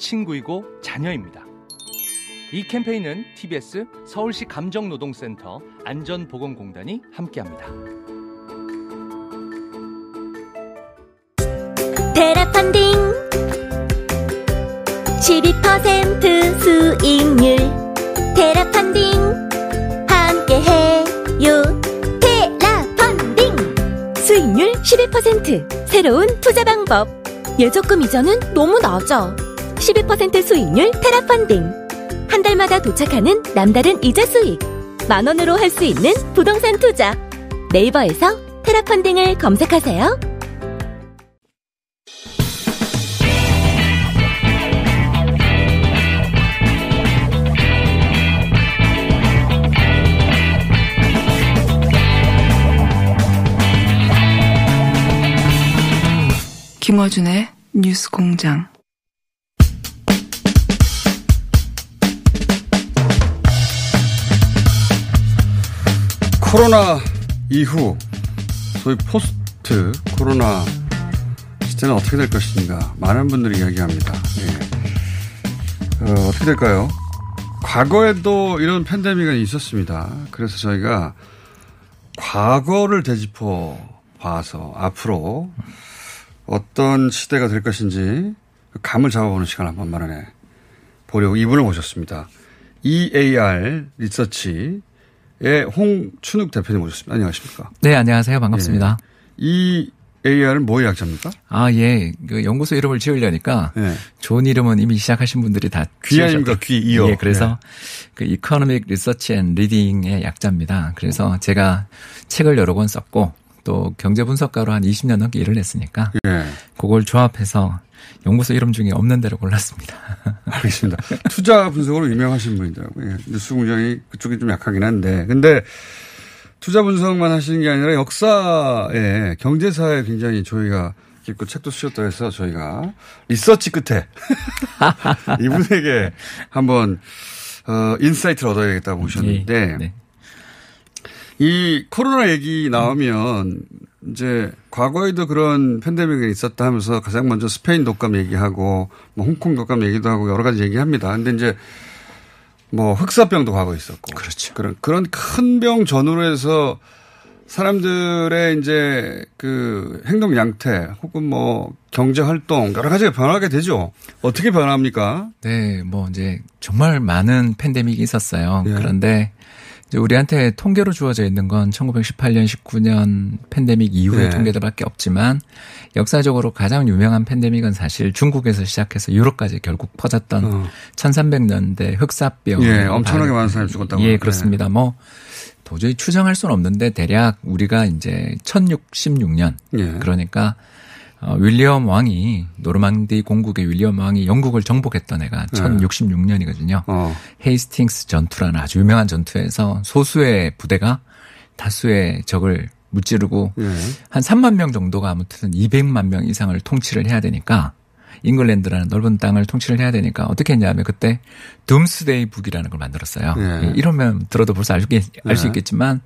친구이고 자녀입니다. 이 캠페인은 TBS 서울시 감정노동센터 안전보건공단이 함께합니다. 테라 펀딩. 12% 수익률. 테라 펀딩. 함께해요. 테라 펀딩. 수익률 12% 새로운 투자 방법. 예적금 이자는 너무 낮아 12% 수익률 테라 펀딩 한 달마다 도착하는 남다른 이자 수익 만 원으로 할 수 있는 부동산 투자 네이버에서 테라 펀딩을 검색하세요. 김어준의 뉴스 공장. 코로나 이후 소위 포스트 코로나 시대는 어떻게 될 것인가 많은 분들이 이야기합니다. 예. 어, 어떻게 될까요? 과거에도 이런 팬데믹은 있었습니다. 그래서 저희가 과거를 되짚어 봐서 앞으로 어떤 시대가 될 것인지 그 감을 잡아보는 시간 을 한번 마련해 보려고 이분을 모셨습니다. EAR 리서치 의 홍춘욱 대표님 모셨습니다. 안녕하십니까? 네, 안녕하세요. 반갑습니다. 예. EAR은 뭐의 약자입니까? 아, 예. 그 연구소 이름을 지으려니까 예. 좋은 이름은 이미 시작하신 분들이 다 귀 아닙니까? 귀 이어. 예, 그래서 예. 그 Economic Research and Reading의 약자입니다. 그래서 제가 책을 여러 권 썼고 또 경제 분석가로 한 20년 넘게 일을 했으니까 예. 그걸 조합해서 연구소 이름 중에 없는 데로 골랐습니다. 알겠습니다. 투자 분석으로 유명하신 분이더라고요. 예. 뉴스 공장이 그쪽이 좀 약하긴 한데 근데 투자 분석만 하시는 게 아니라 역사에 경제사에 굉장히 저희가 깊고 책도 쓰셨다 해서 저희가 리서치 끝에 이분에게 한번 어, insight를 얻어야겠다 보셨는데 네, 네. 이 코로나 얘기 나오면 이제 과거에도 그런 팬데믹이 있었다 하면서 가장 먼저 스페인 독감 얘기하고 뭐 홍콩 독감 얘기도 하고 여러 가지 얘기합니다. 근데 이제 뭐 흑사병도 과거 있었고 그렇죠. 그런 그런 큰 병 전후로 해서 사람들의 이제 그 행동 양태 혹은 뭐 경제 활동 여러 가지가 변하게 되죠. 어떻게 변합니까? 네, 뭐 이제 정말 많은 팬데믹이 있었어요. 예. 그런데 우리한테 통계로 주어져 있는 건 1918년, 19년 팬데믹 이후의 네. 통계들밖에 없지만 역사적으로 가장 유명한 팬데믹은 사실 중국에서 시작해서 유럽까지 결국 퍼졌던 어. 1300년대 흑사병. 예, 엄청나게 많은 사람이 죽었다고. 예, 그렇습니다. 네. 뭐 도저히 추정할 수는 없는데 대략 우리가 이제 1066년 예. 그러니까 어, 윌리엄 왕이 노르망디 공국의 윌리엄 왕이 영국을 정복했던 해가 네. 1066년이거든요. 어. 헤이스팅스 전투라는 아주 유명한 전투에서 소수의 부대가 다수의 적을 무찌르고 네. 한 3만 명 정도가 아무튼 200만 명 이상을 통치를 해야 되니까 잉글랜드라는 넓은 땅을 통치를 해야 되니까 어떻게 했냐면 그때 Domesday Book이라는 걸 만들었어요. 네. 이러면 들어도 벌써 알수 알 있겠지만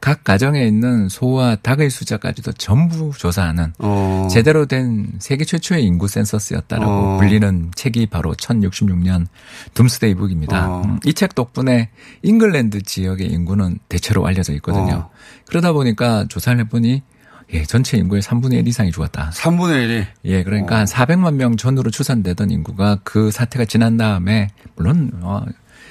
각 가정에 있는 소와 닭의 숫자까지도 전부 조사하는 어. 제대로 된 세계 최초의 인구 센서스였다라고 어. 불리는 책이 바로 1066년 Domesday Book입니다. 어. 음, 이책 덕분에 잉글랜드 지역의 인구는 대체로 알려져 있거든요. 어. 그러다 보니까 조사를 해보니 예, 전체 인구의 3분의 1 이상이 죽었다. 3분의 1이? 예, 그러니까 어. 한 400만 명 전후로 추산되던 인구가 그 사태가 지난 다음에 물론 어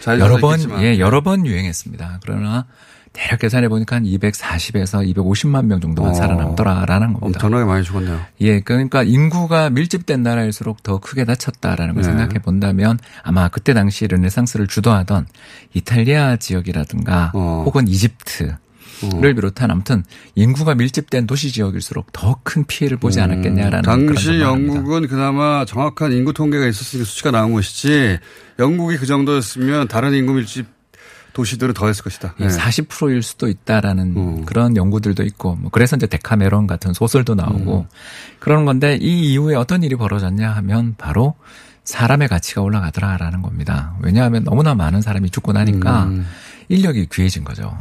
여러 번 있겠지만. 예, 여러 번 유행했습니다. 그러나 대략 계산해 보니까 한 240에서 250만 명 정도만 어. 살아남더라라는 겁니다. 엄청나게 많이 죽었네요. 예, 그러니까 인구가 밀집된 나라일수록 더 크게 다쳤다라는 걸 네. 생각해 본다면 아마 그때 당시 르네상스를 주도하던 이탈리아 지역이라든가 어. 혹은 이집트 어. 비롯한 아무튼 인구가 밀집된 도시 지역일수록 더 큰 피해를 보지 음. 않았겠냐라는 음, 당시 영국은 그나마 정확한 인구 통계가 있었으니까 수치가 나온 것이지 영국이 그 정도였으면 다른 인구 밀집 도시들은 더 했을 것이다. 네. 40%일 수도 있다라는 음. 그런 연구들도 있고 뭐 그래서 이제 데카메론 같은 소설도 나오고 음. 그러는 건데 이 이후에 어떤 일이 벌어졌냐 하면 바로 사람의 가치가 올라가더라라는 겁니다. 왜냐하면 너무나 많은 사람이 죽고 나니까 음. 인력이 귀해진 거죠.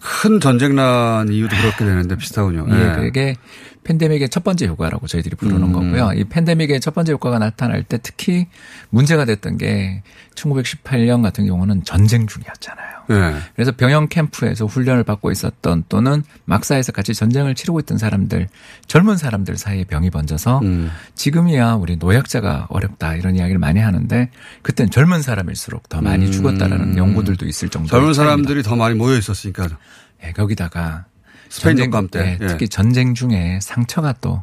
큰 전쟁난 이유도 그렇게 되는데 비슷하군요. 예, 네. 그게 팬데믹의 첫 번째 효과라고 저희들이 부르는 음. 거고요. 이 팬데믹의 첫 번째 효과가 나타날 때 특히 문제가 됐던 게 1918년 같은 경우는 전쟁 중이었잖아요. 네. 그래서 병영 캠프에서 훈련을 받고 있었던 또는 막사에서 같이 전쟁을 치르고 있던 사람들, 젊은 사람들 사이에 병이 번져서 음. 지금이야 우리 노약자가 어렵다 이런 이야기를 많이 하는데 그땐 젊은 사람일수록 더 많이 음. 죽었다라는 연구들도 있을 정도로 젊은 사람들이 더 많이 모여 있었으니까. 예, 거기다가 스페인 전쟁 때 네, 특히 예. 전쟁 중에 상처가 또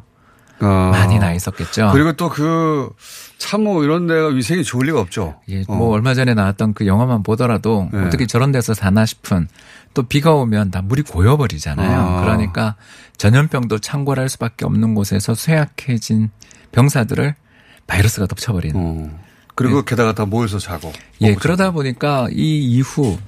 어. 많이 나 있었겠죠. 그리고 또 그 참모 이런 데가 위생이 좋을 리가 없죠. 예, 어. 뭐 얼마 전에 나왔던 그 영화만 보더라도 네. 어떻게 저런 데서 사나 싶은 또 비가 오면 다 물이 고여버리잖아요. 아. 그러니까 전염병도 창궐할 수밖에 없는 곳에서 쇠약해진 병사들을 바이러스가 덮쳐버린. 어. 그리고 예. 게다가 다 모여서 자고. 예, 그러다 보니까 이 이후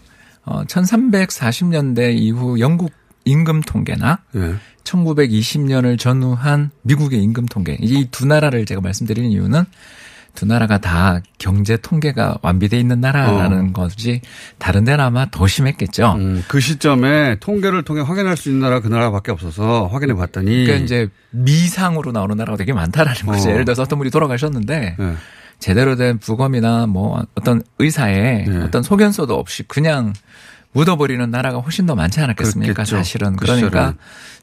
어 1340년대 이후 영국 임금 통계나 예. 1920년을 전후한 미국의 임금 통계 이 두 나라를 제가 말씀드리는 이유는 두 나라가 다 경제 통계가 완비돼 있는 나라라는 어. 거지 다른 데는 아마 더 심했겠죠. 음, 그 시점에 통계를 통해 확인할 수 있는 나라가 그 나라밖에 없어서 확인해 봤더니 그러니까 이제 미상으로 나오는 나라가 되게 많다라는 거죠. 어. 예를 들어서 어떤 분이 돌아가셨는데 네. 제대로 된 부검이나 뭐 어떤 의사의 네. 어떤 소견서도 없이 그냥 묻어버리는 나라가 훨씬 더 많지 않았겠습니까? 그렇겠죠. 사실은. 그 그러니까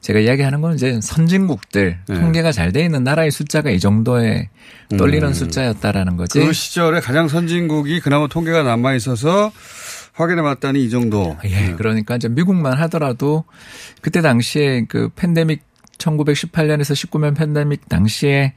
제가 이야기하는 건 이제 선진국들 네. 통계가 잘 돼 있는 나라의 숫자가 이 정도에 떨리는 음. 숫자였다라는 거지. 그 시절에 가장 선진국이 그나마 통계가 남아 있어서 확인해 봤더니 이 정도. 예. 네. 그러니까 이제 미국만 하더라도 그때 당시에 그 팬데믹 1918년에서 19년 팬데믹 당시에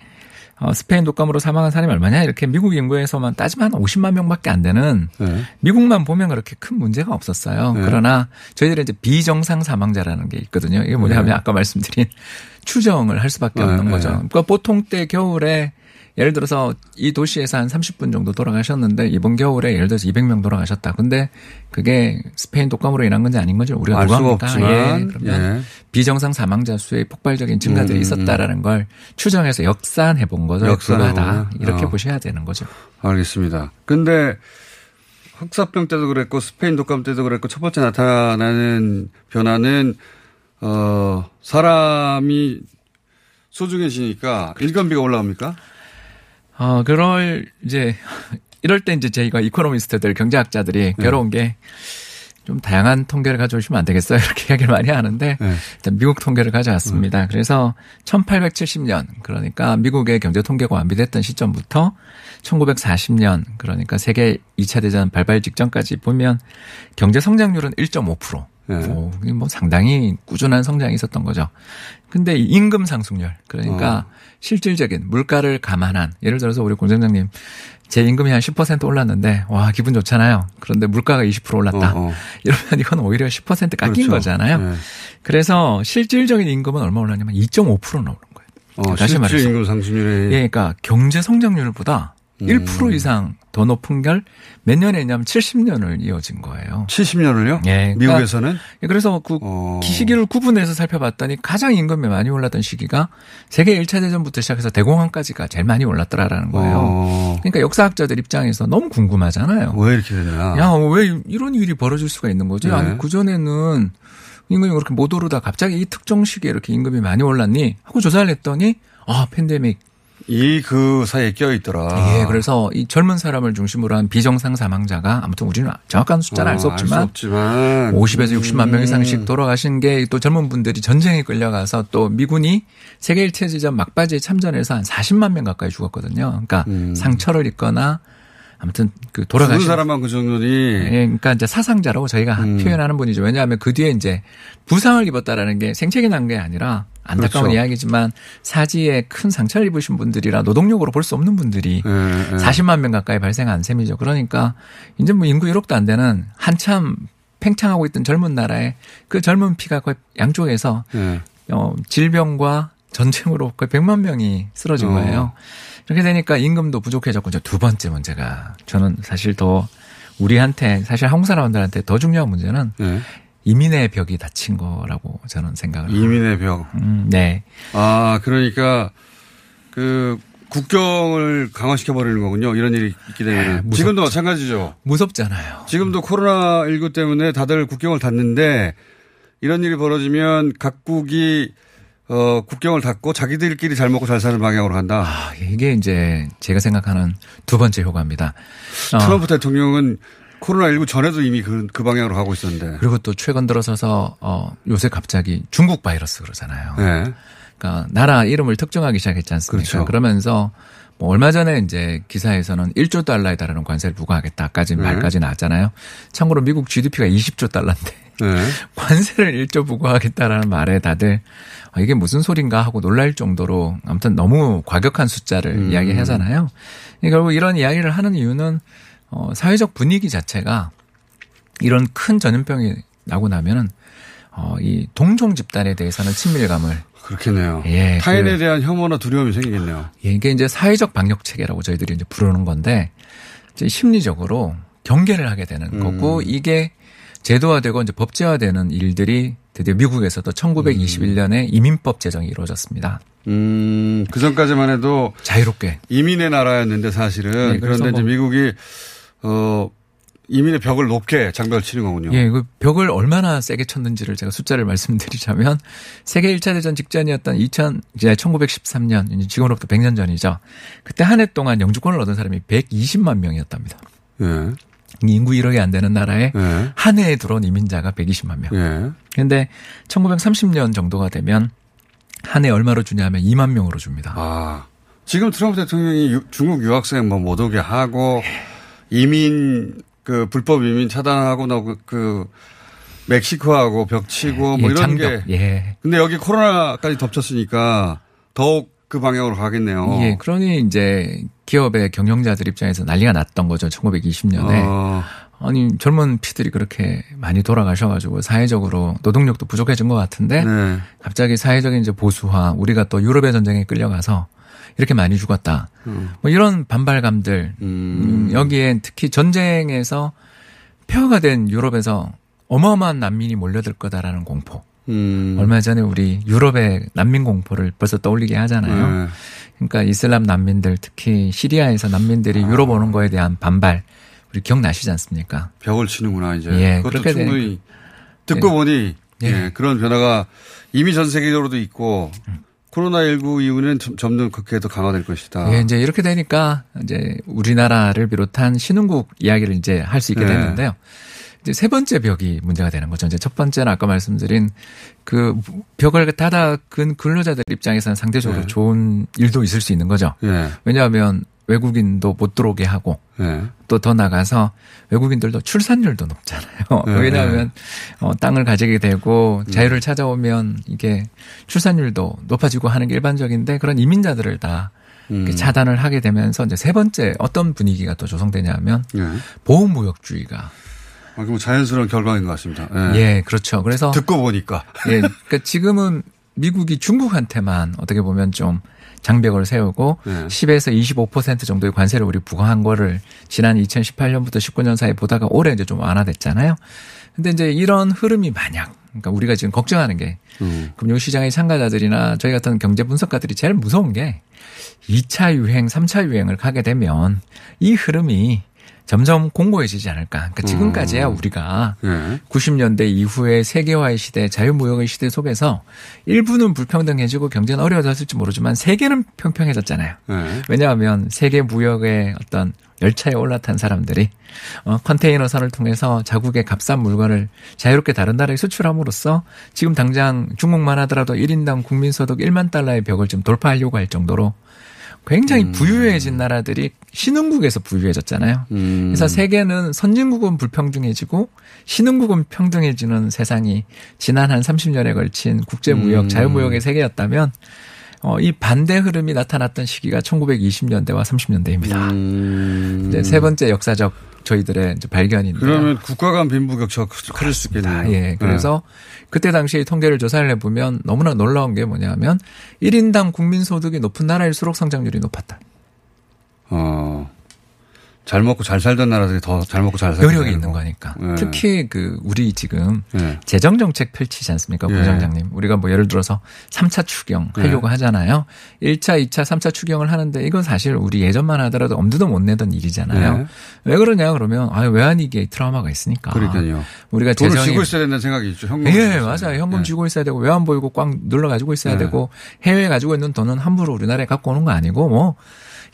어, 스페인 독감으로 사망한 사람이 얼마냐 이렇게 미국 인구에서만 따지면 한 50만 명밖에 안 되는 네. 미국만 보면 그렇게 큰 문제가 없었어요. 네. 그러나 저희들은 이제 비정상 사망자라는 게 있거든요. 이게 뭐냐면 네. 아까 말씀드린 추정을 할 수밖에 네, 없는 거죠. 네. 그러니까 보통 때 겨울에 예를 들어서 이 도시에서 한 30분 정도 돌아가셨는데 이번 겨울에 예를 들어서 200명 돌아가셨다. 근데 그게 스페인 독감으로 인한 건지 아닌 건지 우리가 누가 합니까? 예. 그러면 예. 비정상 사망자 수의 폭발적인 증가들이 음. 있었다라는 걸 추정해서 역산해 본 거죠. 역산하다 이렇게 어. 보셔야 되는 거죠. 알겠습니다. 근데 흑사병 때도 그랬고 스페인 독감 때도 그랬고 첫 번째 나타나는 변화는 어 사람이 소중해지니까 일감비가 올라옵니까? 어, 그럴 이제 이럴 때 이제 저희가 이코노미스트들 경제학자들이 네. 괴로운 게 좀 다양한 통계를 가져오시면 안 되겠어요? 이렇게 이야기를 많이 하는데 네. 일단 미국 통계를 가져왔습니다. 네. 그래서 1870년 그러니까 미국의 경제 통계가 완비됐던 시점부터 1940년 그러니까 세계 2차 대전 발발 직전까지 보면 경제 성장률은 1.5%. 네. 오, 뭐 상당히 꾸준한 성장이 있었던 거죠. 근데 임금 상승률 그러니까 어. 실질적인 물가를 감안한 예를 들어서 우리 공장장님 제 임금이 한 10% 올랐는데 와 기분 좋잖아요. 그런데 물가가 20% 올랐다. 어, 어. 이러면 이건 오히려 10% 깎인 그렇죠. 거잖아요. 네. 그래서 실질적인 임금은 얼마 올랐냐면 2.5% 나오는 거예요. 어, 다시 말해서 임금 상승률이 예, 그러니까 경제 성장률보다 음. 1% 이상 더 높은 결 몇 년이냐면 70년을 이어진 거예요. 70년을요? 예. 그러니까 미국에서는? 예, 그래서 그 어. 시기를 구분해서 살펴봤더니 가장 임금이 많이 올랐던 시기가 세계 1차 대전부터 시작해서 대공황까지가 제일 많이 올랐더라라는 거예요. 어. 그러니까 역사학자들 입장에서 너무 궁금하잖아요. 왜 이렇게 되냐? 야, 왜 이런 일이 벌어질 수가 있는 거지? 네. 아니, 그전에는 임금이 그렇게 못 오르다 갑자기 이 특정 시기에 이렇게 임금이 많이 올랐니? 하고 조사를 했더니 아, 팬데믹 이 그 사이에 껴 있더라. 예, 그래서 이 젊은 사람을 중심으로 한 비정상 사망자가 아무튼 우리는 정확한 숫자는 어, 알수 없지만, 알 없지만 50에서 60만 명 이상씩 음. 돌아가신 게 또 젊은 분들이 전쟁에 끌려가서 또 미군이 세계 1차 대전 막바지에 참전해서 한 40만 명 가까이 죽었거든요. 그러니까 음. 상처를 입거나 아무튼 그 돌아가신 사람만 그 정도니. 예, 그러니까 이제 사상자라고 저희가 음. 표현하는 분이죠. 왜냐하면 그 뒤에 이제 부상을 입었다라는 게 생체기 난게 아니라 안타까운 그렇죠. 이야기지만 사지에 큰 상처를 입으신 분들이라 노동력으로 볼 수 없는 분들이 네, 네. 40만 명 가까이 발생한 셈이죠. 그러니까 이제 뭐 인구 1억도 안 되는 한참 팽창하고 있던 젊은 나라에 그 젊은 피가 거의 양쪽에서 네. 어, 질병과 전쟁으로 거의 100만 명이 쓰러진 어. 거예요. 그렇게 되니까 임금도 부족해졌고 이제 두 번째 문제가 저는 사실 더 우리한테 사실 한국 사람들한테 더 중요한 문제는 네. 이민의 벽이 닫힌 거라고 저는 생각을 이민의 벽. 음, 네. 아 그러니까 그 국경을 강화시켜 버리는 거군요. 이런 일이 있게 되면 네, 지금도 마찬가지죠. 무섭잖아요. 지금도 코로나 19 때문에 다들 국경을 닫는데 이런 일이 벌어지면 각국이 어, 국경을 닫고 자기들끼리 잘 먹고 잘 사는 방향으로 간다. 아, 이게 이제 제가 생각하는 두 번째 효과입니다. 트럼프 어. 대통령은 코로나19 전에도 이미 그, 그 방향으로 가고 있었는데. 그리고 또 최근 들어서서 어, 요새 갑자기 중국 바이러스 그러잖아요. 네. 그러니까 나라 이름을 특정하기 시작했지 않습니까? 그렇죠. 그러면서 뭐 얼마 전에 이제 기사에서는 1조 달러에 달하는 관세를 부과하겠다까지 네. 말까지 나왔잖아요. 참고로 미국 GDP가 20조 달러인데 네. 관세를 1조 부과하겠다라는 말에 다들 아, 이게 무슨 소린가 하고 놀랄 정도로 아무튼 너무 과격한 숫자를 음. 이야기하잖아요. 결국 이런 이야기를 하는 이유는 어, 사회적 분위기 자체가 이런 큰 전염병이 나고 나면은 어, 이 동종 집단에 대해서는 친밀감을 그렇겠네요. 예, 타인에 그, 대한 혐오나 두려움이 생기겠네요. 예, 이게 이제 사회적 방역 체계라고 저희들이 이제 부르는 건데 이제 심리적으로 경계를 하게 되는 음. 거고 이게 제도화되고 이제 법제화되는 일들이 드디어 미국에서도 1921년에 음. 이민법 제정이 이루어졌습니다. 음, 그 전까지만 해도 자유롭게 이민의 나라였는데 사실은 네, 그런데 이제 뭐 미국이 어 이민의 벽을 높게 장벽을 치는 거군요. 예, 그 벽을 얼마나 세게 쳤는지를 제가 숫자를 말씀드리자면 세계 1차 대전 직전이었던 2000 이제 1913년 지금으로부터 100년 전이죠. 그때 한 해 동안 영주권을 얻은 사람이 120만 명이었답니다. 예. 인구 1억이 안 되는 나라에 예. 한 해에 들어온 이민자가 120만 명. 예. 그런데 1930년 정도가 되면 한 해 얼마로 주냐면 2만 명으로 줍니다. 아. 지금 트럼프 대통령이 중국 유학생 뭐 못 오게 하고 이민 그 불법 이민 차단하고 나그 그 멕시코하고 벽치고 뭐 예, 이런 장벽. 게. 예. 근데 여기 코로나까지 덮쳤으니까 더욱 그 방향으로 가겠네요. 예. 그러니 이제 기업의 경영자들 입장에서 난리가 났던 거죠. 1920년에. 어. 아니 젊은 피들이 그렇게 많이 돌아가셔가지고 사회적으로 노동력도 부족해진 것 같은데 네. 갑자기 사회적인 이제 보수화 우리가 또 유럽의 전쟁에 끌려가서 이렇게 많이 죽었다. 음. 뭐 이런 반발감들 음. 음 여기에 특히 전쟁에서 폐허가 된 유럽에서 어마어마한 난민이 몰려들 거다라는 공포. 음. 얼마 전에 우리 유럽의 난민 공포를 벌써 떠올리게 하잖아요. 네. 그러니까 이슬람 난민들 특히 시리아에서 난민들이 아. 유럽 오는 거에 대한 반발 우리 기억나시지 않습니까? 벽을 치는구나 이제. 예, 그렇게 충분히 듣고 네. 보니 예. 예. 그런 변화가 이미 전 세계적으로도 있고 음. 코로나19 이후는 점점 그렇게 더 강화될 것이다. 예, 이제 이렇게 되니까 이제 우리나라를 비롯한 신흥국 이야기를 이제 할 수 있게 네. 됐는데요. 이제 세 번째 벽이 문제가 되는 거죠. 이제 첫 번째는 아까 말씀드린 그 벽을 닫아 근 근로자들 입장에서는 상대적으로 네. 좋은 일도 있을 수 있는 거죠. 네. 왜냐하면 외국인도 못 들어오게 하고 네. 또더 나가서 외국인들도 출산율도 높잖아요. 네. 왜냐하면 어, 땅을 가지게 되고 자유를 음. 찾아오면 이게 출산율도 높아지고 하는 게 일반적인데 그런 이민자들을 다 음. 차단을 하게 되면서 이제 세 번째 어떤 분위기가 또 조성되냐면 네. 보호무역주의가 아, 그럼 자연스러운 결과인 것 같습니다. 예. 예, 그렇죠. 그래서 듣고 보니까 예, 그러니까 지금은 미국이 중국한테만 어떻게 보면 좀 장벽을 세우고 네. 10에서 25% 정도의 관세를 우리 부과한 거를 지난 2018년부터 19년 사이에 보다가 올해 이제 좀 완화됐잖아요. 근데 이제 이런 흐름이 만약 그러니까 우리가 지금 걱정하는 게 음. 금융시장의 참가자들이나 저희 같은 경제 분석가들이 제일 무서운 게 2차 유행, 3차 유행을 가게 되면 이 흐름이 점점 공고해지지 않을까. 그러니까 지금까지야 음. 우리가 네. 90년대 이후에 세계화의 시대, 자유무역의 시대 속에서 일부는 불평등해지고 경제는 어려워졌을지 모르지만 세계는 평평해졌잖아요. 네. 왜냐하면 세계 무역의 어떤 열차에 올라탄 사람들이 어, 컨테이너선을 통해서 자국의 값싼 물건을 자유롭게 다른 나라에 수출함으로써 지금 당장 중국만 하더라도 1인당 국민소득 1만 달러의 벽을 좀 돌파하려고 할 정도로 굉장히 음. 부유해진 나라들이 신흥국에서 부유해졌잖아요. 음. 그래서 세계는 선진국은 불평등해지고 신흥국은 평등해지는 세상이 지난 한 30년에 걸친 국제무역, 음. 자유무역의 세계였다면 어, 이 반대 흐름이 나타났던 시기가 1920년대와 30년대입니다. 음. 이제 세 번째 역사적 저희들의 발견인데. 그러면 국가 간 빈부격차가 커질 수 있겠네요. 예. 그래서 네. 그때 당시 통계를 조사를 해보면 너무나 놀라운 게 뭐냐면 1인당 국민소득이 높은 나라일수록 성장률이 높았다. 어. 잘 먹고 잘 살던 나라들이 더 잘 먹고 잘 살고 여력이 있는 거니까. 네. 특히 그 우리 지금 네. 재정 정책 펼치지 않습니까, 부장장님? 우리가 뭐 예를 들어서 3차 추경 하려고 하잖아요. 1차, 2차, 3차 추경을 하는데 이건 사실 우리 예전만 하더라도 엄두도 못 내던 일이잖아요. 왜 그러냐 그러면 아유 외환위기에 트라우마가 있으니까. 그러니까요. 우리가 돈을 재정이 쥐고 있어야 된다는 생각이 있죠. 현금. 예, 맞아요. 현금 쥐고 있어야 되고 외환 보이고 꽉 눌러 가지고 있어야 되고 해외에 가지고 있는 돈은 함부로 우리나라에 갖고 오는 거 아니고 뭐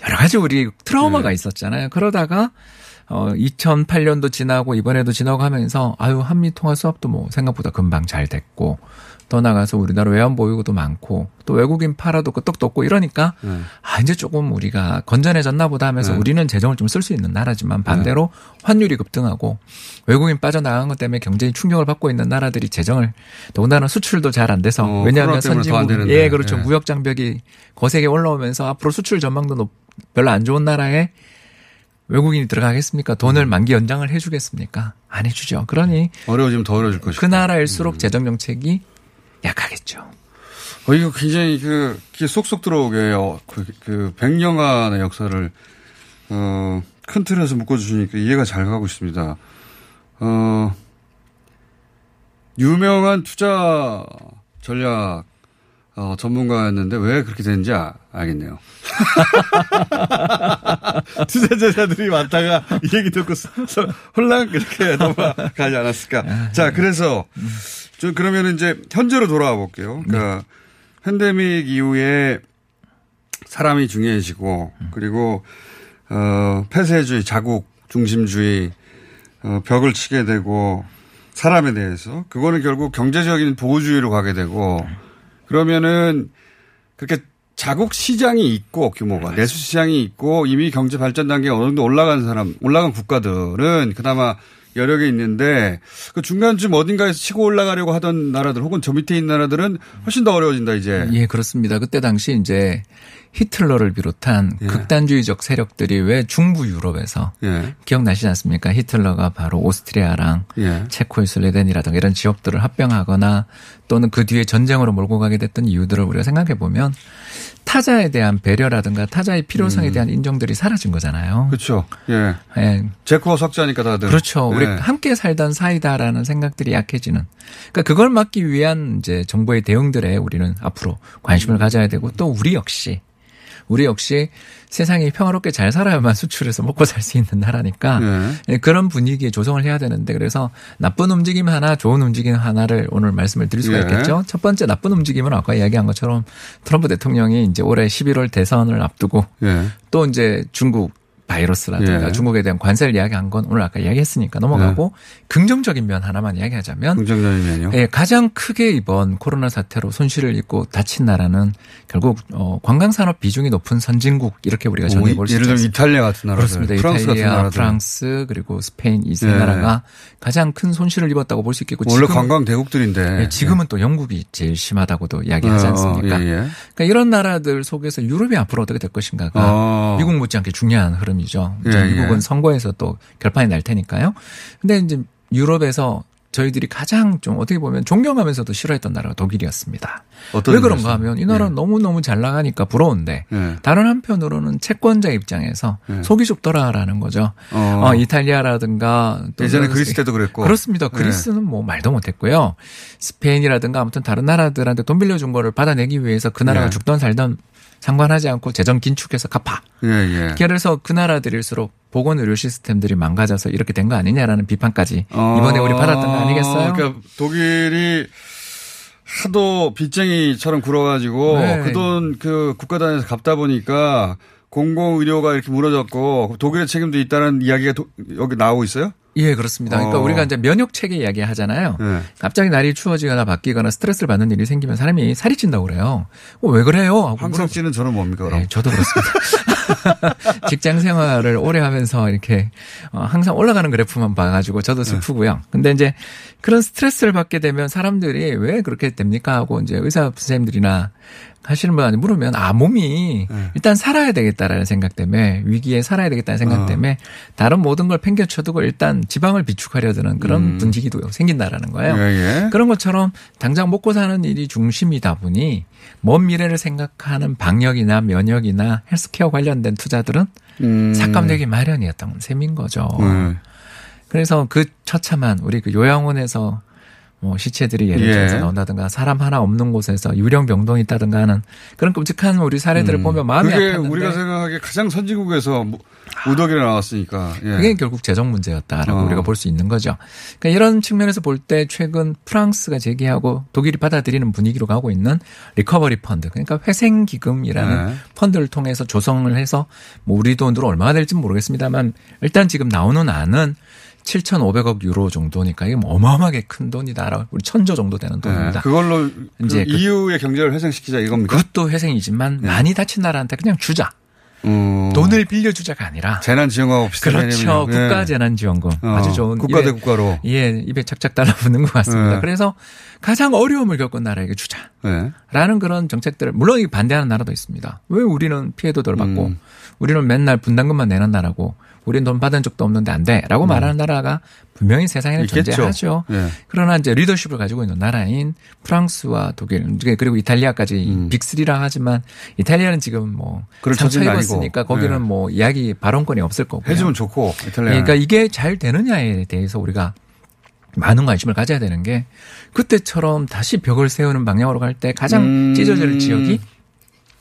여러 가지 우리 트라우마가 네. 있었잖아요. 그러다가 어 2008년도 지나고 이번에도 지나고 하면서 아유 한미 통화 수업도 뭐 생각보다 금방 잘 됐고 더 나가서 우리나라 외환 보유고도 많고 또 외국인 팔아도 끄떡도 없고 이러니까 네. 아 이제 조금 우리가 건전해졌나 보다 하면서 네. 우리는 재정을 좀 쓸 수 있는 나라지만 반대로 네. 환율이 급등하고 외국인 빠져나간 것 때문에 경제에 충격을 받고 있는 나라들이 재정을 더군다나 수출도 잘 안 돼서 어, 왜냐하면 선진국 예 그렇죠 네. 무역 장벽이 거세게 올라오면서 앞으로 수출 전망도 높, 별로 안 좋은 나라에 외국인이 들어가겠습니까? 돈을 음. 만기 연장을 해주겠습니까? 안 해주죠. 그러니 어려워지면 더 어려워질 것이고 그 나라일수록 음. 재정 정책이 약하겠죠. 어, 이거 굉장히 그, 쏙쏙 들어오게, 어, 그, 그, 100년간의 역사를, 어, 큰 틀에서 묶어주시니까 이해가 잘 가고 있습니다. 어, 유명한 투자 전략 어, 전문가였는데 왜 그렇게 되는지 아, 알겠네요. 투자자들이 많다가 이 얘기 듣고 혼란 그렇게 넘어가지 않았을까. 자, 그래서 좀 그러면 이제 현재로 돌아와 볼게요. 그러니까 네. 팬데믹 이후에 사람이 중요해지고 그리고 어, 폐쇄주의, 자국 중심주의 어, 벽을 치게 되고 사람에 대해서 그거는 결국 경제적인 보호주의로 가게 되고 그러면은 그렇게 자국 시장이 있고 규모가 내수 시장이 있고 이미 경제 발전 단계가 어느 정도 올라간 사람 올라간 국가들은 그나마 여력이 있는데 그 중간쯤 어딘가에서 치고 올라가려고 하던 나라들 혹은 저 밑에 있는 나라들은 훨씬 더 어려워진다 이제. 예, 그렇습니다. 그때 당시 이제 히틀러를 비롯한 예. 극단주의적 세력들이 왜 중부 유럽에서 예. 기억나시지 않습니까? 히틀러가 바로 오스트리아랑 예. 체코, 스웨덴이라든가 이런 지역들을 합병하거나 또는 그 뒤에 전쟁으로 몰고 가게 됐던 이유들을 우리가 생각해 보면 타자에 대한 배려라든가 타자의 필요성에 음. 대한 인정들이 사라진 거잖아요. 그렇죠. 예. 예. 제코 석자니까 다들. 그렇죠. 우리 예. 함께 살던 사이다라는 생각들이 약해지는. 그러니까 그걸 막기 위한 이제 정부의 대응들에 우리는 앞으로 관심을 음. 가져야 되고 또 우리 역시 우리 역시 세상이 평화롭게 잘 살아야만 수출해서 먹고 살 수 있는 나라니까 네. 그런 분위기에 조성을 해야 되는데 그래서 나쁜 움직임 하나 좋은 움직임 하나를 오늘 말씀을 드릴 수가 예. 있겠죠. 첫 번째 나쁜 움직임은 아까 이야기한 것처럼 트럼프 대통령이 이제 올해 11월 대선을 앞두고 예. 또 이제 중국 바이러스라든가 예. 중국에 대한 관세를 이야기한 건 오늘 아까 이야기했으니까 넘어가고 예. 긍정적인 면 하나만 이야기하자면 긍정적인 면요? 예, 가장 크게 이번 코로나 사태로 손실을 입고 다친 나라는 결국 어, 관광 산업 비중이 높은 선진국 이렇게 우리가 정해 볼수 있습니다. 예를 들면 이탈리아 같은 나라 그렇습니다. 프랑스 이탈리아, 프랑스 그리고 스페인 이세 예. 나라가 가장 큰 손실을 입었다고 볼 수 있겠고 원래 관광 대국들인데 예, 지금은 또 영국이 제일 심하다고도 이야기하지 어, 않습니까? 어, 그러니까 이런 나라들 속에서 유럽이 앞으로 어떻게 될 것인가가 어. 미국 못지않게 중요한 흐름. 흐름이죠. 예, 미국은 예. 선거에서 또 결판이 날 테니까요. 근데 이제 유럽에서 저희들이 가장 좀 어떻게 보면 존경하면서도 싫어했던 나라가 독일이었습니다. 왜 그런가 하면 이 나라는 예. 너무너무 잘 나가니까 부러운데 예. 다른 한편으로는 채권자 입장에서 예. 속이 좁더라라는 거죠. 어. 어, 이탈리아라든가 또 예전에 그리스 때도 그랬고 그렇습니다. 예. 그리스는 뭐 말도 못했고요. 스페인이라든가 아무튼 다른 나라들한테 돈 빌려준 거를 받아내기 위해서 그 나라가 예. 죽던 살던 상관하지 않고 재정 긴축해서 갚아. 예, 예. 그래서 그 나라들일수록 보건 의료 시스템들이 망가져서 이렇게 된 거 아니냐라는 비판까지 어, 이번에 우리 받았던 거 아니겠어요? 그러니까 독일이 하도 빚쟁이처럼 굴어가지고 네. 그돈 그 국가 단위에서 갚다 보니까 공공 의료가 이렇게 무너졌고 독일의 책임도 있다는 이야기가 도, 여기 나오고 있어요? 예, 그렇습니다. 그러니까 어. 우리가 이제 면역 체계 이야기 하잖아요. 네. 갑자기 날이 추워지거나 바뀌거나 스트레스를 받는 일이 생기면 사람이 살이 찐다고 그래요. 어, 왜 그래요? 항상 찌는 저는 뭡니까? 그럼? 네, 저도 그렇습니다. 직장 생활을 오래 하면서 이렇게 어, 항상 올라가는 그래프만 봐가지고 저도 네. 슬프고요. 근데 이제 그런 스트레스를 받게 되면 사람들이 왜 그렇게 됩니까 하고 이제 의사 선생님들이나 하시는 분한테 물으면 아 몸이 네. 일단 살아야 되겠다라는 생각 때문에 위기에 살아야 되겠다는 생각 어. 때문에 다른 모든 걸 팽개쳐두고 일단 지방을 비축하려 드는 그런 음. 분위기도 생긴다라는 거예요. 예, 예. 그런 것처럼 당장 먹고 사는 일이 중심이다 보니 먼 미래를 생각하는 방역이나 면역이나 헬스케어 관련된 투자들은 음. 삭감되기 마련이었던 셈인 거죠. 음. 그래서 그 처참한 우리 그 요양원에서 뭐 시체들이 예를 들어서 예. 나온다든가 사람 하나 없는 곳에서 유령 병동이 있다든가 하는 그런 끔찍한 우리 사례들을 음. 보면 마음이 그게 아팠는데 우리가 생각하기에 가장 선진국에서 무더기가 나왔으니까 예. 그게 결국 재정 문제였다라고 어. 우리가 볼 수 있는 거죠. 그러니까 이런 측면에서 볼 때 최근 프랑스가 제기하고 독일이 받아들이는 분위기로 가고 있는 recovery fund 그러니까 회생 기금이라는 네. 펀드를 통해서 조성을 해서 뭐 우리 돈으로 얼마나 될지 모르겠습니다만 일단 지금 나오는 안은 7,500억 유로 정도니까 이게 뭐 어마어마하게 큰 돈이다. 우리 천조 정도 되는 돈입니다. 네, 그걸로 이제 그 EU의 경제를 회생시키자 이겁니까? 그것도 회생이지만 네. 많이 다친 나라한테 그냥 주자. 음. 돈을 빌려주자가 아니라 재난지원금 비슷한 그렇죠 네. 국가 재난지원금 어. 아주 좋은 국가 대 국가로 예 입에 착착 달라붙는 것 같습니다. 네. 그래서 가장 어려움을 겪은 나라에게 주자라는 네. 그런 정책들을 물론 반대하는 나라도 있습니다. 왜 우리는 피해도 덜 받고 음. 우리는 맨날 분담금만 내는 나라고 우린 돈 받은 적도 없는데 안 돼. 라고 음. 말하는 나라가 분명히 세상에는 있겠죠. 존재하죠. 네. 그러나 이제 리더십을 가지고 있는 나라인 프랑스와 독일 그리고 이탈리아까지 음. 빅3라 하지만 이탈리아는 지금 뭐 상처 입었으니까 거기는 네. 뭐 이야기 발언권이 없을 거고 해주면 좋고 이탈리아 그러니까 이게 잘 되느냐에 대해서 우리가 많은 관심을 가져야 되는 게 그때처럼 다시 벽을 세우는 방향으로 갈 때 가장 음. 찢어질 지역이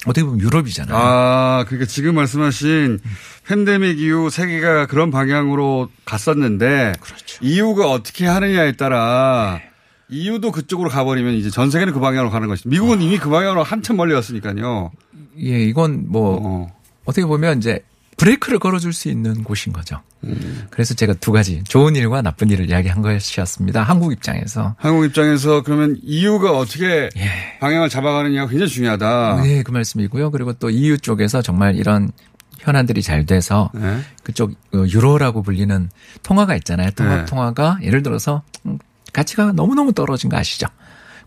어떻게 보면 유럽이잖아요. 아, 그러니까 지금 말씀하신 팬데믹 이후 세계가 그런 방향으로 갔었는데 그렇죠. 이유가 어떻게 하느냐에 따라 네. 이유도 그쪽으로 가버리면 이제 전 세계는 그 방향으로 가는 것이죠. 미국은 어. 이미 그 방향으로 한참 멀리 왔으니까요. 예, 이건 뭐 어. 어떻게 보면 이제 브레이크를 걸어줄 수 있는 곳인 거죠. 음. 그래서 제가 두 가지 좋은 일과 나쁜 일을 이야기한 것이었습니다. 한국 입장에서. 한국 입장에서 그러면 EU가 어떻게 예. 방향을 잡아가느냐가 굉장히 중요하다. 네, 그 말씀이고요. 그리고 또 EU 쪽에서 정말 이런 현안들이 잘 돼서 네. 그쪽 어, 유로라고 불리는 통화가 있잖아요. 통화 네. 통화가 예를 들어서 음, 가치가 너무너무 떨어진 거 아시죠?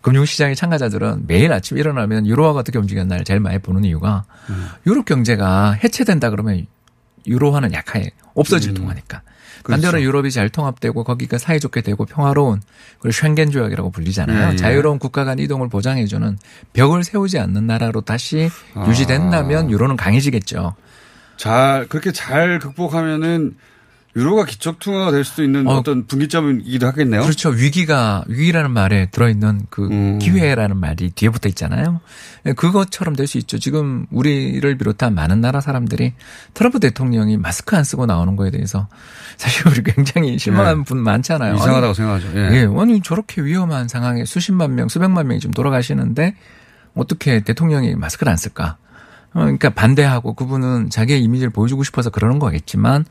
금융시장의 참가자들은 매일 아침 일어나면 유로화가 어떻게 움직였나를 제일 많이 보는 이유가 음. 유럽 경제가 해체된다 그러면 유로화는 약하게 없어질 음. 동안이니까. 그렇죠. 반대로 유럽이 잘 통합되고 거기가 사이좋게 되고 평화로운 그리고 쉔겐 조약이라고 불리잖아요. 네, 자유로운 국가 간 이동을 보장해주는 벽을 세우지 않는 나라로 다시 아. 유지된다면 유로는 강해지겠죠. 잘 그렇게 잘 극복하면은 유로가 기척통화가 될 수도 있는 어, 떤 분기점이기도 하겠네요. 그렇죠. 위기가 위기라는 말에 들어있는 그 음. 기회라는 말이 뒤에 붙어 있잖아요. 예, 그것처럼 될 수 있죠. 지금 우리를 비롯한 많은 나라 사람들이 트럼프 대통령이 마스크 안 쓰고 나오는 거에 대해서 사실 우리 굉장히 실망한 네. 분 많잖아요. 이상하다고 아니, 생각하죠. 예. 예. 아니 저렇게 위험한 상황에 수십만 명, 수백만 명이 지금 돌아가시는데 어떻게 대통령이 마스크를 안 쓸까? 어, 그러니까 반대하고 그분은 자기의 이미지를 보여주고 싶어서 그러는 거겠지만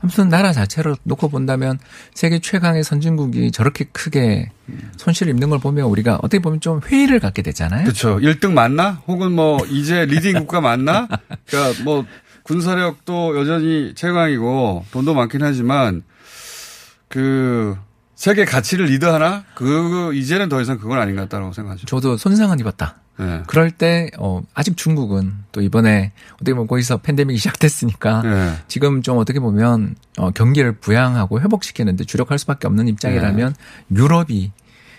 아무튼 나라 자체로 놓고 본다면 세계 최강의 선진국이 저렇게 크게 손실을 입는 걸 보면 우리가 어떻게 보면 좀 회의를 갖게 되잖아요. 그렇죠. 1등 맞나? 혹은 뭐 이제 leading 국가 맞나? 그러니까 뭐 군사력도 여전히 최강이고 돈도 많긴 하지만 그 세계 가치를 리드하나? 그 이제는 더 이상 그건 아닌 것 같다고 생각하죠. 저도 손상은 입었다. 네. 그럴 때, 어, 아직 중국은 또 이번에 어떻게 보면 거기서 팬데믹이 시작됐으니까 네. 지금 좀 어떻게 보면 어, 경기를 부양하고 회복시키는데 주력할 수밖에 없는 입장이라면 네. 유럽이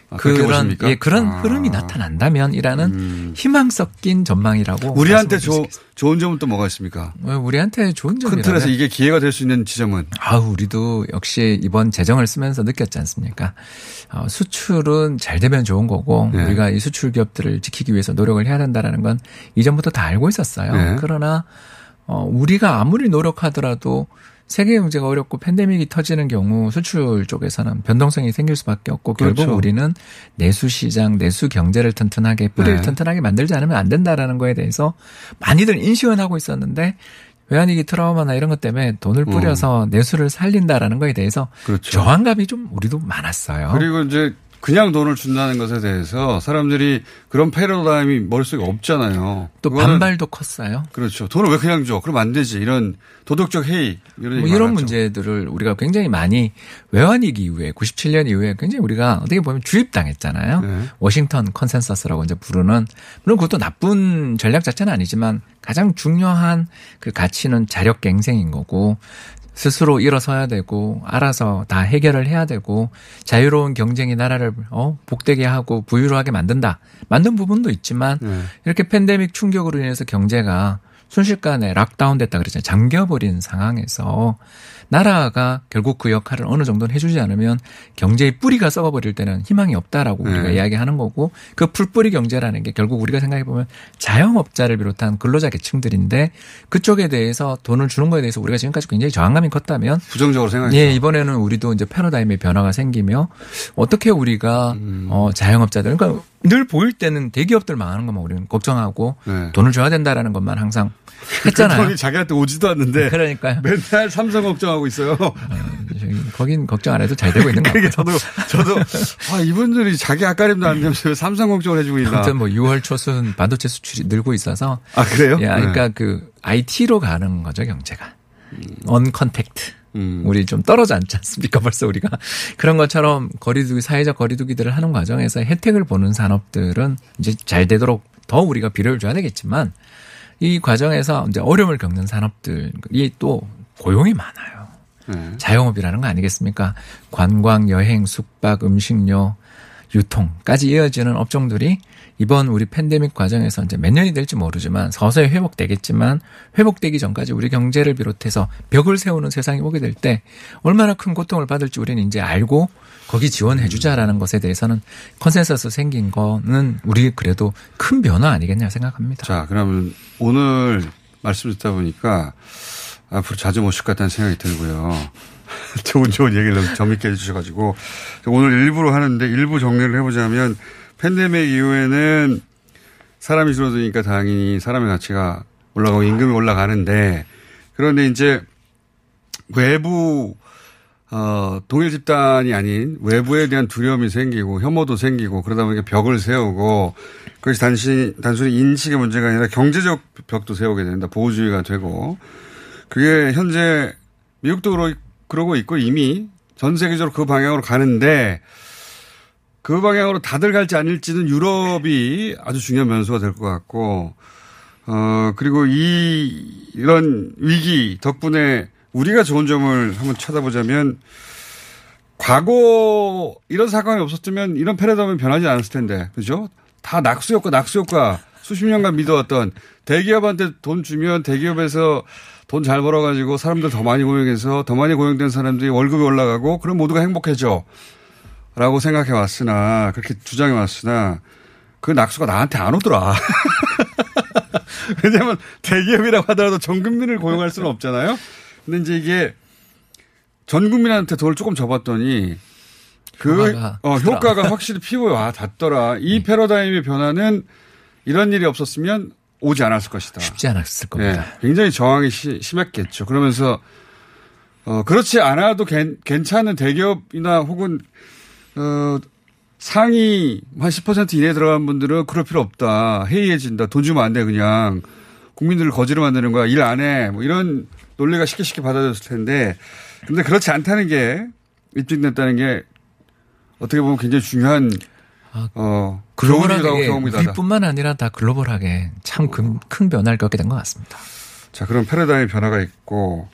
아, 그런 예 그런 아. 흐름이 나타난다면이라는 음. 희망 섞인 전망이라고 우리한테 조, 좋은 점은 또 뭐가 있습니까? 우리한테 좋은 점이 큰 틀에서 이게 기회가 될 수 있는 지점은 아 우리도 역시 이번 재정을 쓰면서 느꼈지 않습니까? 어, 수출은 잘 되면 좋은 거고 네. 우리가 이 수출 기업들을 지키기 위해서 노력을 해야 된다라는 건 이전부터 다 알고 있었어요. 네. 그러나 어, 우리가 아무리 노력하더라도 세계 경제가 어렵고 팬데믹이 터지는 경우 수출 쪽에서는 변동성이 생길 수밖에 없고 결국 그렇죠. 우리는 내수 시장, 내수 경제를 튼튼하게 뿌리를 네. 튼튼하게 만들지 않으면 안 된다라는 거에 대해서 많이들 인식은 하고 있었는데 외환위기 트라우마나 이런 것 때문에 돈을 뿌려서 음. 내수를 살린다라는 거에 대해서 그렇죠. 저항감이 좀 우리도 많았어요. 그리고 이제 그냥 돈을 준다는 것에 대해서 사람들이 그런 패러다임이 머릿속에 없잖아요. 또 반발도 컸어요. 그렇죠. 돈을 왜 그냥 줘? 그럼 안 되지. 이런 도덕적 해이 이런, 뭐 이런 문제들을 우리가 굉장히 많이 외환위기 이후에 97년 이후에 굉장히 우리가 어떻게 보면 주입당했잖아요. 네. 워싱턴 컨센서스라고 이제 부르는 물론 그것도 나쁜 전략 자체는 아니지만 가장 중요한 그 가치는 자력 갱생인 거고 스스로 일어서야 되고 알아서 다 해결을 해야 되고 자유로운 경쟁이 나라를 어 복되게 하고 부유하게 만든다. 만든 부분도 있지만 네. 이렇게 팬데믹 충격으로 인해서 경제가 순식간에 락다운 됐다 그랬잖아요. 잠겨버린 상황에서 나라가 결국 그 역할을 어느 정도는 해주지 않으면 경제의 뿌리가 썩어버릴 때는 희망이 없다라고 네. 우리가 이야기하는 거고 그 풀뿌리 경제라는 게 결국 우리가 생각해 보면 자영업자를 비롯한 근로자 계층들인데 그쪽에 대해서 돈을 주는 거에 대해서 우리가 지금까지 굉장히 저항감이 컸다면 부정적으로 생각했죠. 예, 이번에는 우리도 이제 패러다임의 변화가 생기며 어떻게 우리가 음. 어 자영업자들 그러니까 늘 보일 때는 대기업들 망하는 것만 우리는 걱정하고 네. 돈을 줘야 된다라는 것만 항상 했잖아요. 그 돈이 자기한테 오지도 않는데. 그러니까요. 맨날 삼성 걱정하고 있어요. 어, 거긴 걱정 안 해도 잘 되고 있는 거 같아요. 저도 저도 아 이분들이 자기 앞가림도 안 되면서 삼성 걱정을 해주고 있나. 아무튼 뭐 6월 초순 반도체 수출이 늘고 있어서. 아 그래요? 예, 그러니까 네. 그 IT로 가는 거죠 경제가. uncontact. 음. 우리 좀 떨어져 앉지 않습니까? 벌써 우리가 그런 것처럼 거리두기 사회적 거리두기들을 하는 과정에서 혜택을 보는 산업들은 이제 잘 되도록 더 우리가 비료를 줘야 되겠지만 이 과정에서 이제 어려움을 겪는 산업들이 또 고용이 많아요. 네. 자영업이라는 거 아니겠습니까? 관광, 여행, 숙박, 음식료, 유통까지 이어지는 업종들이 이번 우리 팬데믹 과정에서 이제 몇 년이 될지 모르지만 서서히 회복되겠지만 회복되기 전까지 우리 경제를 비롯해서 벽을 세우는 세상이 오게 될 때 얼마나 큰 고통을 받을지 우리는 이제 알고 거기 지원해 주자라는 것에 대해서는 컨센서스 생긴 거는 우리 그래도 큰 변화 아니겠냐 생각합니다. 자, 그러면 오늘 말씀 듣다 보니까 앞으로 자주 모실 것 같다는 생각이 들고요. 좋은 좋은 얘기를 너무 재밌게 해주셔가지고 오늘 일부로 하는데 일부 정리를 해보자면 팬데믹 이후에는 사람이 줄어드니까 당연히 사람의 가치가 올라가고 임금이 올라가는데 그런데 이제 외부 어, 동일 집단이 아닌 외부에 대한 두려움이 생기고 혐오도 생기고 그러다 보니까 벽을 세우고 그것이 단순히, 단순히 인식의 문제가 아니라 경제적 벽도 세우게 된다. 보호주의가 되고 그게 현재 미국도 그러, 그러고 있고 이미 전 세계적으로 그 방향으로 가는데 그 방향으로 다들 갈지 아닐지는 유럽이 아주 중요한 변수가 될 것 같고 어, 그리고 이, 이런 위기 덕분에 우리가 좋은 점을 한번 찾아보자면 과거 이런 사건이 없었으면 이런 패러다임은 변하지 않았을 텐데 그죠? 다 낙수 효과 낙수 효과 수십 년간 믿어왔던 대기업한테 돈 주면 대기업에서 돈 잘 벌어가지고 사람들 더 많이 고용해서 더 많이 고용된 사람들이 월급이 올라가고 그럼 모두가 행복해져. 라고 생각해 왔으나 그렇게 주장해 왔으나 그 낙수가 나한테 안 오더라. 왜냐하면 대기업이라고 하더라도 전 국민을 고용할 수는 없잖아요. 근데 이제 이게 전 국민한테 돈을 조금 접었더니 그 효과가, 어, 효과가 확실히 피부에 와 닿더라. 이 네. 패러다임의 변화는 이런 일이 없었으면 오지 않았을 것이다. 쉽지 않았을 겁니다. 네, 굉장히 저항이 시, 심했겠죠. 그러면서 어, 그렇지 않아도 괜, 괜찮은 대기업이나 혹은 어, 상위 한 10% 이내에 들어간 분들은 그럴 필요 없다. 해이해진다. 돈 주면 안 돼, 그냥. 국민들을 거지로 만드는 거야. 일 안 해. 뭐 이런 논리가 쉽게 쉽게 받아들였을 텐데. 근데 그렇지 않다는 게 입증됐다는 게 어떻게 보면 굉장히 중요한 아, 어, 글로벌하게 우리뿐만 아니라 다 글로벌하게 참큰 변화를 겪게 된 것 같습니다. 자, 그럼 패러다임의 변화가 있고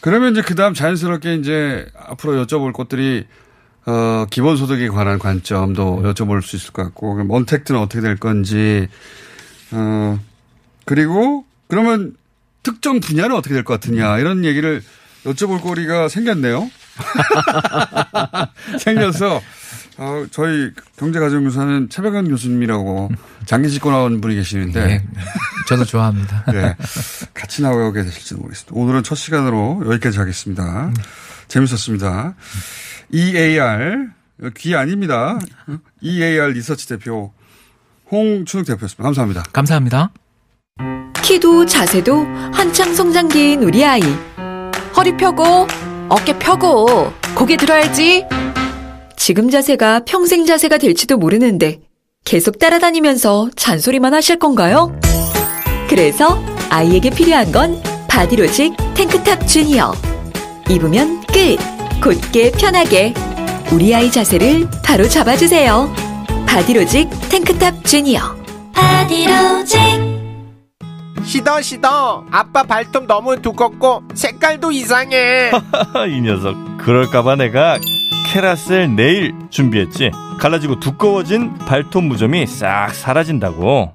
그러면 이제 그 다음 자연스럽게 이제 앞으로 여쭤볼 것들이 어, 기본소득에 관한 관점도 여쭤볼 수 있을 것 같고 언택트는 어떻게 될 건지 어, 그리고 그러면 특정 분야는 어떻게 될 것 같으냐 이런 얘기를 여쭤볼 거리가 생겼네요. 생겨서 어, 저희 경제가정교사는 최백현 교수님이라고 장기 짓고 나온 분이 계시는데 네, 저도 좋아합니다. 네, 같이 나오게 되실지 모르겠습니다. 오늘은 첫 시간으로 여기까지 하겠습니다. 재밌었습니다. EAR 귀 아닙니다. EAR 리서치 대표 홍춘욱 대표였습니다. 감사합니다. 감사합니다. 키도 자세도 한창 성장기인 우리 아이. 허리 펴고, 어깨 펴고, 고개 들어야지. 지금 자세가 평생 자세가 될지도 모르는데 계속 따라다니면서 잔소리만 하실 건가요? 그래서 아이에게 필요한 건 바디로직 탱크탑 주니어. 입으면 끝. 곧게 편하게. 우리 아이 자세를 바로 잡아주세요. 바디로직 탱크탑 주니어. 바디로직. 시더 시더 아빠 발톱 너무 두껍고 색깔도 이상해 이 녀석 그럴까봐 내가 캐라셀 네일 준비했지 갈라지고 두꺼워진 발톱 무좀이 싹 사라진다고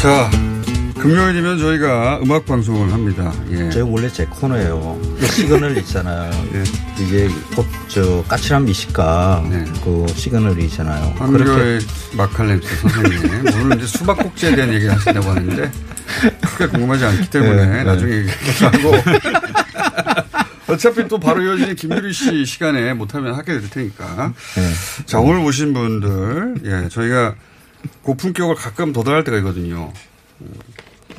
자, 금요일이면 저희가 음악 방송을 합니다. 예. 저희 원래 제 코너예요. 시그널 있잖아요. 예. 이게 곧저 까칠한 미식가 네. 그 시그널이 있잖아요. 황교익 맛 칼럼니스트 선생님 오늘 이제 수박꼭지에 대한 얘기를 하신다고 하는데 크게 궁금하지 않기 때문에 네, 나중에 네. 얘기하고 어차피 또 바로 이어지는 김유리 씨 시간에 못하면 하게 될 테니까. 네. 자 오늘 오신 분들 예 저희가 고품격을 가끔 도달할 때가 있거든요.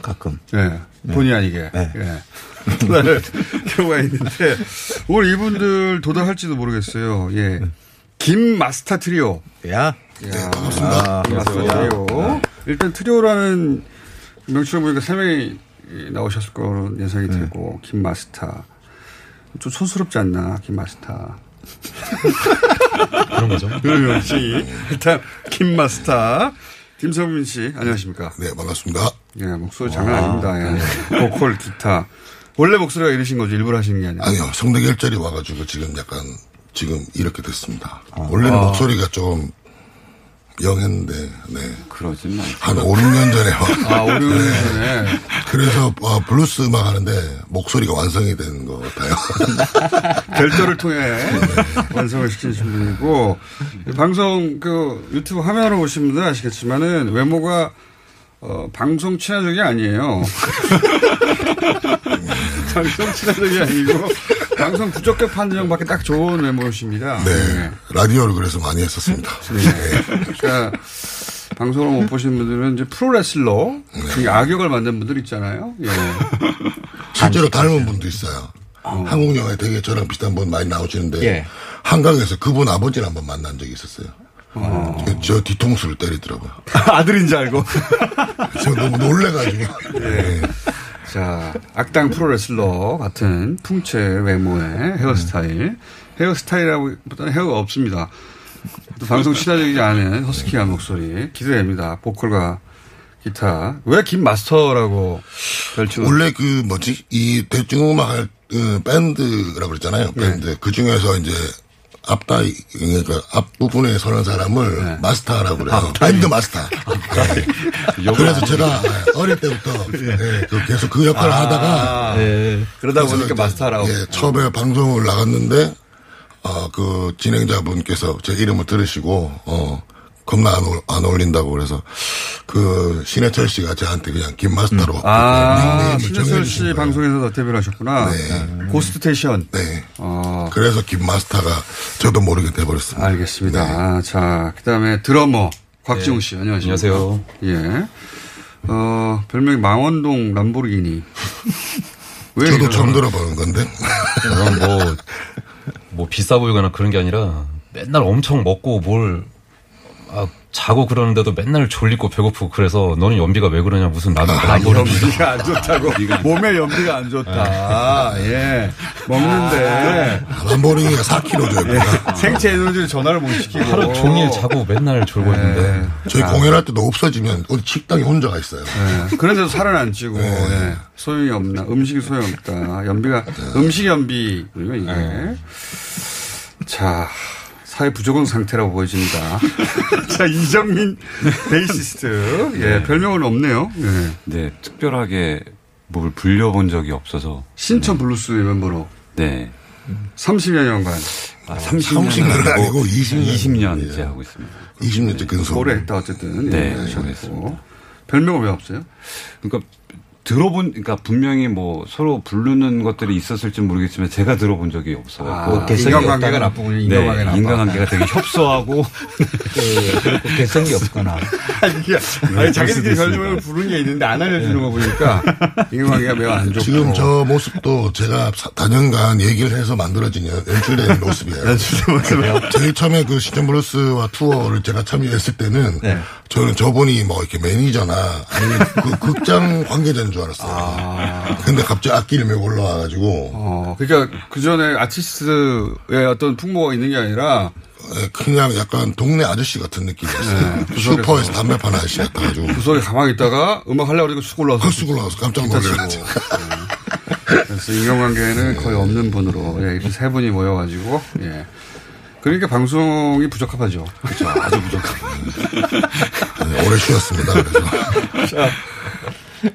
가끔. 네. 본의 아니게. 네. 네. 도달할 경우가 있는데, 오늘 이분들 도달할지도 모르겠어요. 예. 김 마스터 트리오. 야. 네, 반갑습니다. 아, 마스터 트리오. 네. 일단 트리오라는 명칭을 보니까 세 명이 나오셨을 거로 예상이 네. 되고, 김 마스터. 좀 촌스럽지 않나, 김 마스터. 그런 거죠. 그런 명칭이. 일단, 김 마스터. 김성민 씨, 안녕하십니까. 네, 반갑습니다. 예, 목소리 장난 아, 닙니다 예. 네. 보컬, 기타. 원래 목소리가 이러신 거죠? 일부러 하시는 게 아니라. 아니요. 성대 결절이 와가지고 지금 약간, 지금 이렇게 됐습니다. 아. 원래는 아. 목소리가 좀 영 했는데, 네. 그러진 마. 한 5, 6년 전에. 아, 5, 6년 네. 전에. 그래서 어, 블루스 음악 하는데 목소리가 완성이 된 것 같아요. 결절을 통해 네. 완성을 시키신 분이고, 방송 그 유튜브 화면으로 보신 분들 아시겠지만은 외모가 어, 방송 친화적이 아니에요. 방송 친화적이 아니고 방송 부적격 판정받기 딱 좋은 외모십니다. 네. 네. 라디오를 그래서 많이 했었습니다. 네. 그러니까 방송을 못 보신 분들은 이제 프로레슬러 네. 악역을 만든 분들 있잖아요. 예. 실제로 닮은 분도 있어요. 어. 한국 영화에 되게 저랑 비슷한 분 많이 나오시는데 예. 한강에서 그분 아버지를 한번 만난 적이 있었어요. 어. 저 뒤통수를 때리더라고요. 아들인 줄 알고. 저 너무 놀래가지고. 네. 자, 악당 프로레슬러 같은 풍채 외모의 헤어스타일. 헤어스타일이라고보다는 헤어가 없습니다. 또 방송 친화적이지 않은 허스키한 목소리 기대됩니다. 보컬과 기타. 왜 김 마스터라고 별칭 원래 그 뭐지 이 대중음악 할 그 밴드라고 그랬잖아요. 밴드 네. 그 중에서 이제 앞다이 그러니까 앞 부분에 서는 사람을 네. 마스터라고 그래요. 아, 밴드 마스터. 네. 그래서 제가 어릴 때부터 네, 그 계속 그 역할을 아, 하다가 네. 그러다 보니까 마스터라고. 예, 처음에 방송을 나갔는데 어, 그 진행자분께서 제 이름을 들으시고 어 겁나 안, 안 어울린다고 그래서 그 신해철 씨가 저한테 그냥 김마스터로 음. 아 신해철 씨 방송에서 데뷔를 하셨구나. 네. 네. 고스트 테이션. 네. 어. 그래서 김마스터가 저도 모르게 돼버렸습니다. 알겠습니다. 네. 자 그다음에 드러머 곽지웅 씨 안녕하십니까. 안녕하세요. 예. 어 별명이 망원동 람보르기니. 왜 저도 처음 들어보는 건데. 뭐, 뭐 비싸 보이거나 그런 게 아니라 맨날 엄청 먹고 뭘 아, 자고 그러는데도 맨날 졸리고 배고프고 그래서 너는 연비가 왜 그러냐 무슨 나는 안 보는 연비가 안 좋다고 몸에 연비가 안 좋다. 예 먹는데 람보르기가 4kg죠. 예. 생체 에너지를 전화를 못 시키고 하루 종일 자고 맨날 졸고 있는데 저희 공연할 때도 없어지면 어디 식당에 혼자가 있어요. 예. 그런데도 살은 안 찌고 예. 소용이 없나 음식이 소용 없다. 연비가 음식 연비군요 이게. 자. 사회 부족한 상태라고 보여집니다. 자, 이정민 베이시스트. 예, 별명은 없네요. 예. 네, 특별하게 뭘 불려본 적이 없어서. 신촌 블루스 멤버로. 네. 30년간. 아, 30년. 30년은 아니고 20년. 20년째 하고 있습니다. 20년째 근속. 오래 했다, 어쨌든. 네, 예, 그렇습니다. 별명은 왜 없어요? 그러니까 들어본, 그러니까 분명히 뭐 서로 부르는 것들이 있었을지 모르겠지만 제가 들어본 적이 없어요. 아, 뭐 인간관계가 나쁘군요. 인간관계가 네, 나빠. 인간관계가 되게 협소하고. 그, 개성이 없거나. 아니, 아니, 자기들끼리 별명을 부르는 게 있는데 안 알려주는 거 보니까 인간관계가 매우 안 좋고. 지금 저 모습도 제가 4년간 얘기를 해서 만들어진 연- 연출된 모습이에요. 연출된 모습이요? 제일 처음에 그 시즌 블루스와 투어를 제가 참여했을 때는 네. 저는 저분이 뭐 이렇게 매니저나 아니면 그 극장 관계자인 줄 알았어요. 근데 갑자기 악기를 메고 올라와가지고. 어, 그러니까 그 전에 아티스트의 어떤 풍모가 있는 게 아니라 예, 그냥 약간 동네 아저씨 같은 느낌이었어요. 네, 구석에서. 슈퍼에서 담배 파는 아저씨 같아가지고. 구석에 가만히 있다가 음악 하려고 그러니까 쑥 올라와서. 쑥 올라와서 깜짝 놀래가지고. 그래서 인간관계는 거의 없는 분으로 예, 이렇게 세 분이 모여가지고 예. 그러니까 방송이 부적합하죠. 그렇죠. 아주 부적합. 네, 오래 쉬었습니다. 그래서. 자,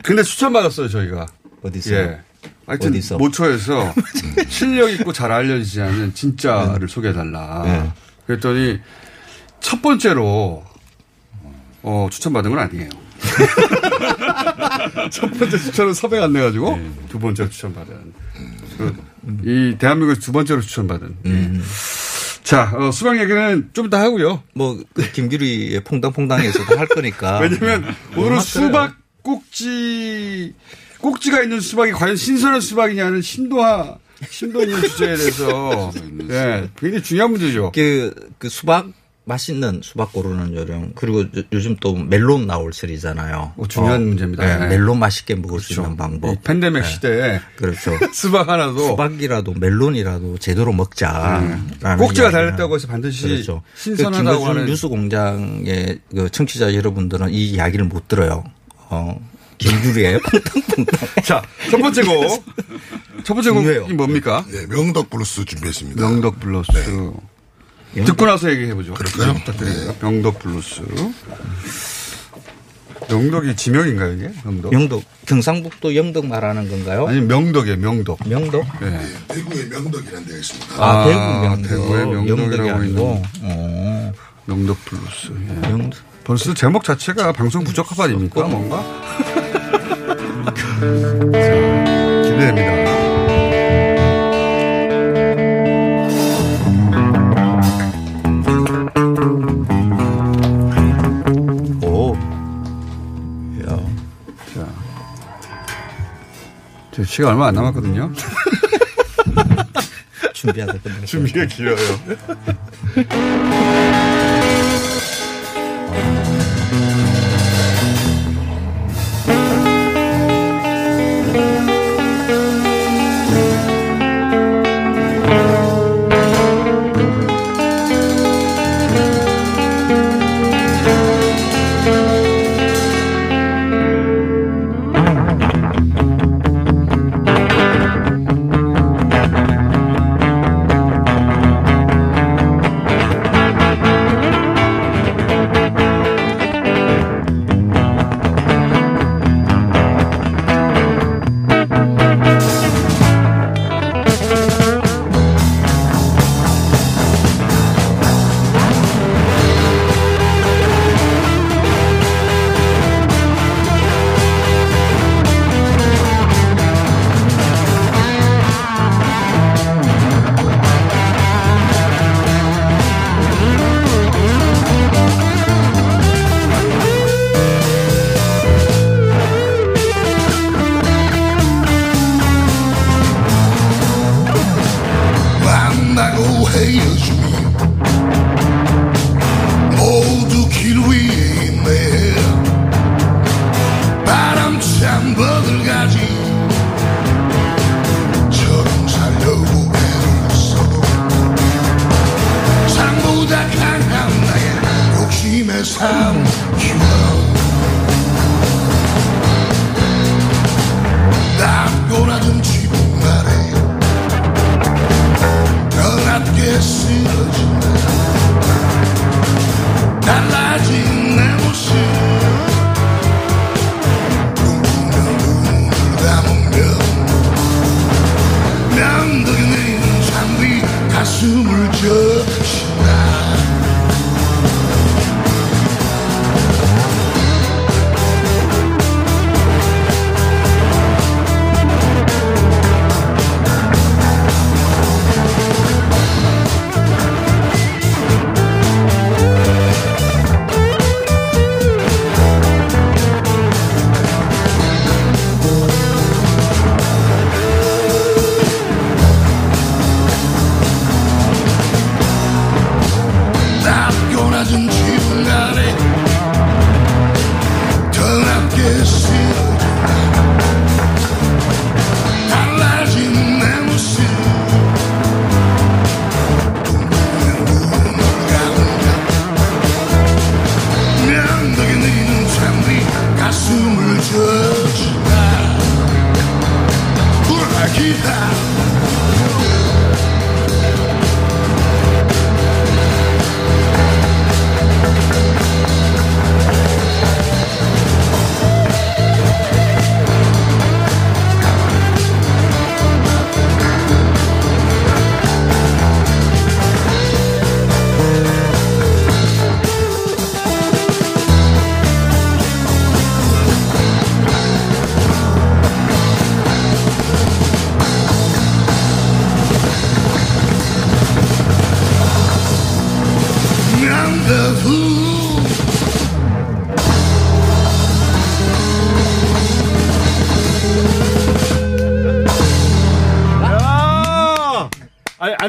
근데 추천받았어요 저희가. 어디서? 예. 하여튼 어디서? 모처에서 실력 있고 잘 알려지지 않은 진짜를 소개해달라. 네. 그랬더니 첫 번째로 어, 추천받은 건 아니에요. 첫 번째 추천은 섭외가 안 돼가지고 두 번째로 추천받은. 그, 이 대한민국에서 두 번째로 추천받은. 예. 자, 어, 수강 얘기는 좀 이따 하고요. 뭐, 그 김규리의 퐁당퐁당에서도 할 거니까. 왜냐면 오늘은 워낙 수박 꼭지, 꼭지가 있는 수박이 과연 신선한 수박이냐는 심도하, 심도 있는 주제에 대해서 예, 굉장히 중요한 문제죠. 그, 그 수박 맛있는 수박 고르는 요령 그리고 요- 요즘 또 멜론 나올 시리잖아요. 어, 중요한 문제입니다. 네, 네. 멜론 맛있게 먹을 수 있는 방법. 이 팬데믹 네. 시대에 그렇죠. 수박 하나도 수박이라도 멜론이라도 제대로 먹자. 음. 꼭지가 달렸다고 해서 반드시 그렇죠. 신선하다고 그 하는 뉴스 공장의 그 청취자 여러분들은 이 이야기를 못 들어요. 어. 김규리의 자, 첫 번째 곡. 첫 번째. 곡이 뭡니까? 네, 명덕 블루스 준비했습니다. 명덕 블루스. 듣고 나서 얘기해보죠. 그럴까요? 부탁드립니다. 명덕 블루스. 명덕이 지명인가요, 이게? 명덕? 영덕 경상북도 영덕 말하는 건가요? 아니, 명덕이에요, 명덕. 명덕? 네. 대구에 명덕이라는 데가 있습니다. 아, 대구 명덕. 영덕이 명덕이라고 아니고. 있는. 명덕 블루스. 예. 명덕. 벌써 제목 자체가 방송 부적합 아닙니까? 뭔가? 자, 기대됩니다. 저 시간 얼마 안 남았거든요. 준비하다 끝났어요. 준비가 길어요.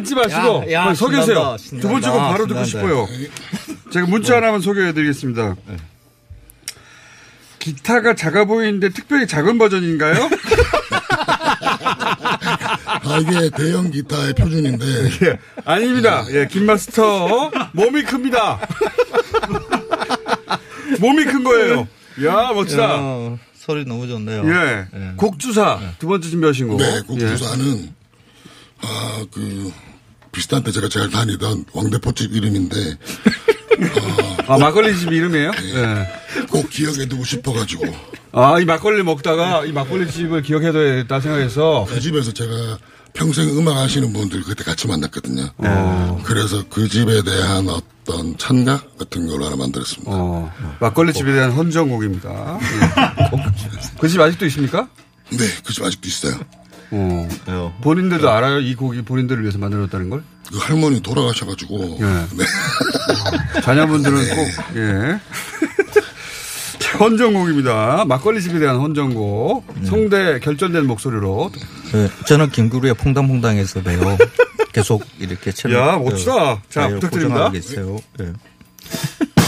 앉지 마시고. 야, 야, 서 계세요. 신난다, 두 번째 곡 신난다, 바로 듣고. 싶어요. 제가 문자 하나만 소개해드리겠습니다. 기타가 작아 보이는데 특별히 작은 버전인가요? 아, 이게 대형 기타의 표준인데. 예, 아닙니다. 예, 김마스터. 몸이 큽니다. 몸이 큰 거예요. 야, 멋지다. 야, 소리 너무 좋네요. 예. 곡주사. 두 번째 준비하신 거. 네, 곡주사는, 아, 그, 비슷한 때 제가 잘 다니던 왕대포집 이름인데. 아, 막걸리 집 이름이에요? 예. 꼭 기억해 두고 싶어가지고. 아, 이 막걸리 먹다가 이 막걸리 집을 기억해둬야겠다 생각해서. 그 집에서 제가 평생 음악 하시는 분들 그때 같이 만났거든요. 어. 그래서 그 집에 대한 어떤 찬가 같은 걸로 하나 만들었습니다. 어, 막걸리 집에 대한 헌정곡입니다. 그 집 아직도 있습니까? 네, 그 집 아직도 있어요. 어. 본인들도 알아요? 이 곡이 본인들을 위해서 만들었다는 걸? 그 할머니 돌아가셔가지고. 예. 네. 자녀분들은 꼭, 예. 헌정곡입니다. 막걸리 집에 대한 헌정곡. 성대 결전된 목소리로. 네, 저는 김구루의 퐁당퐁당에서 배요. 계속 이렇게 채널. 야, 멋지다. 자, 부탁드립니다. 계세요. 네.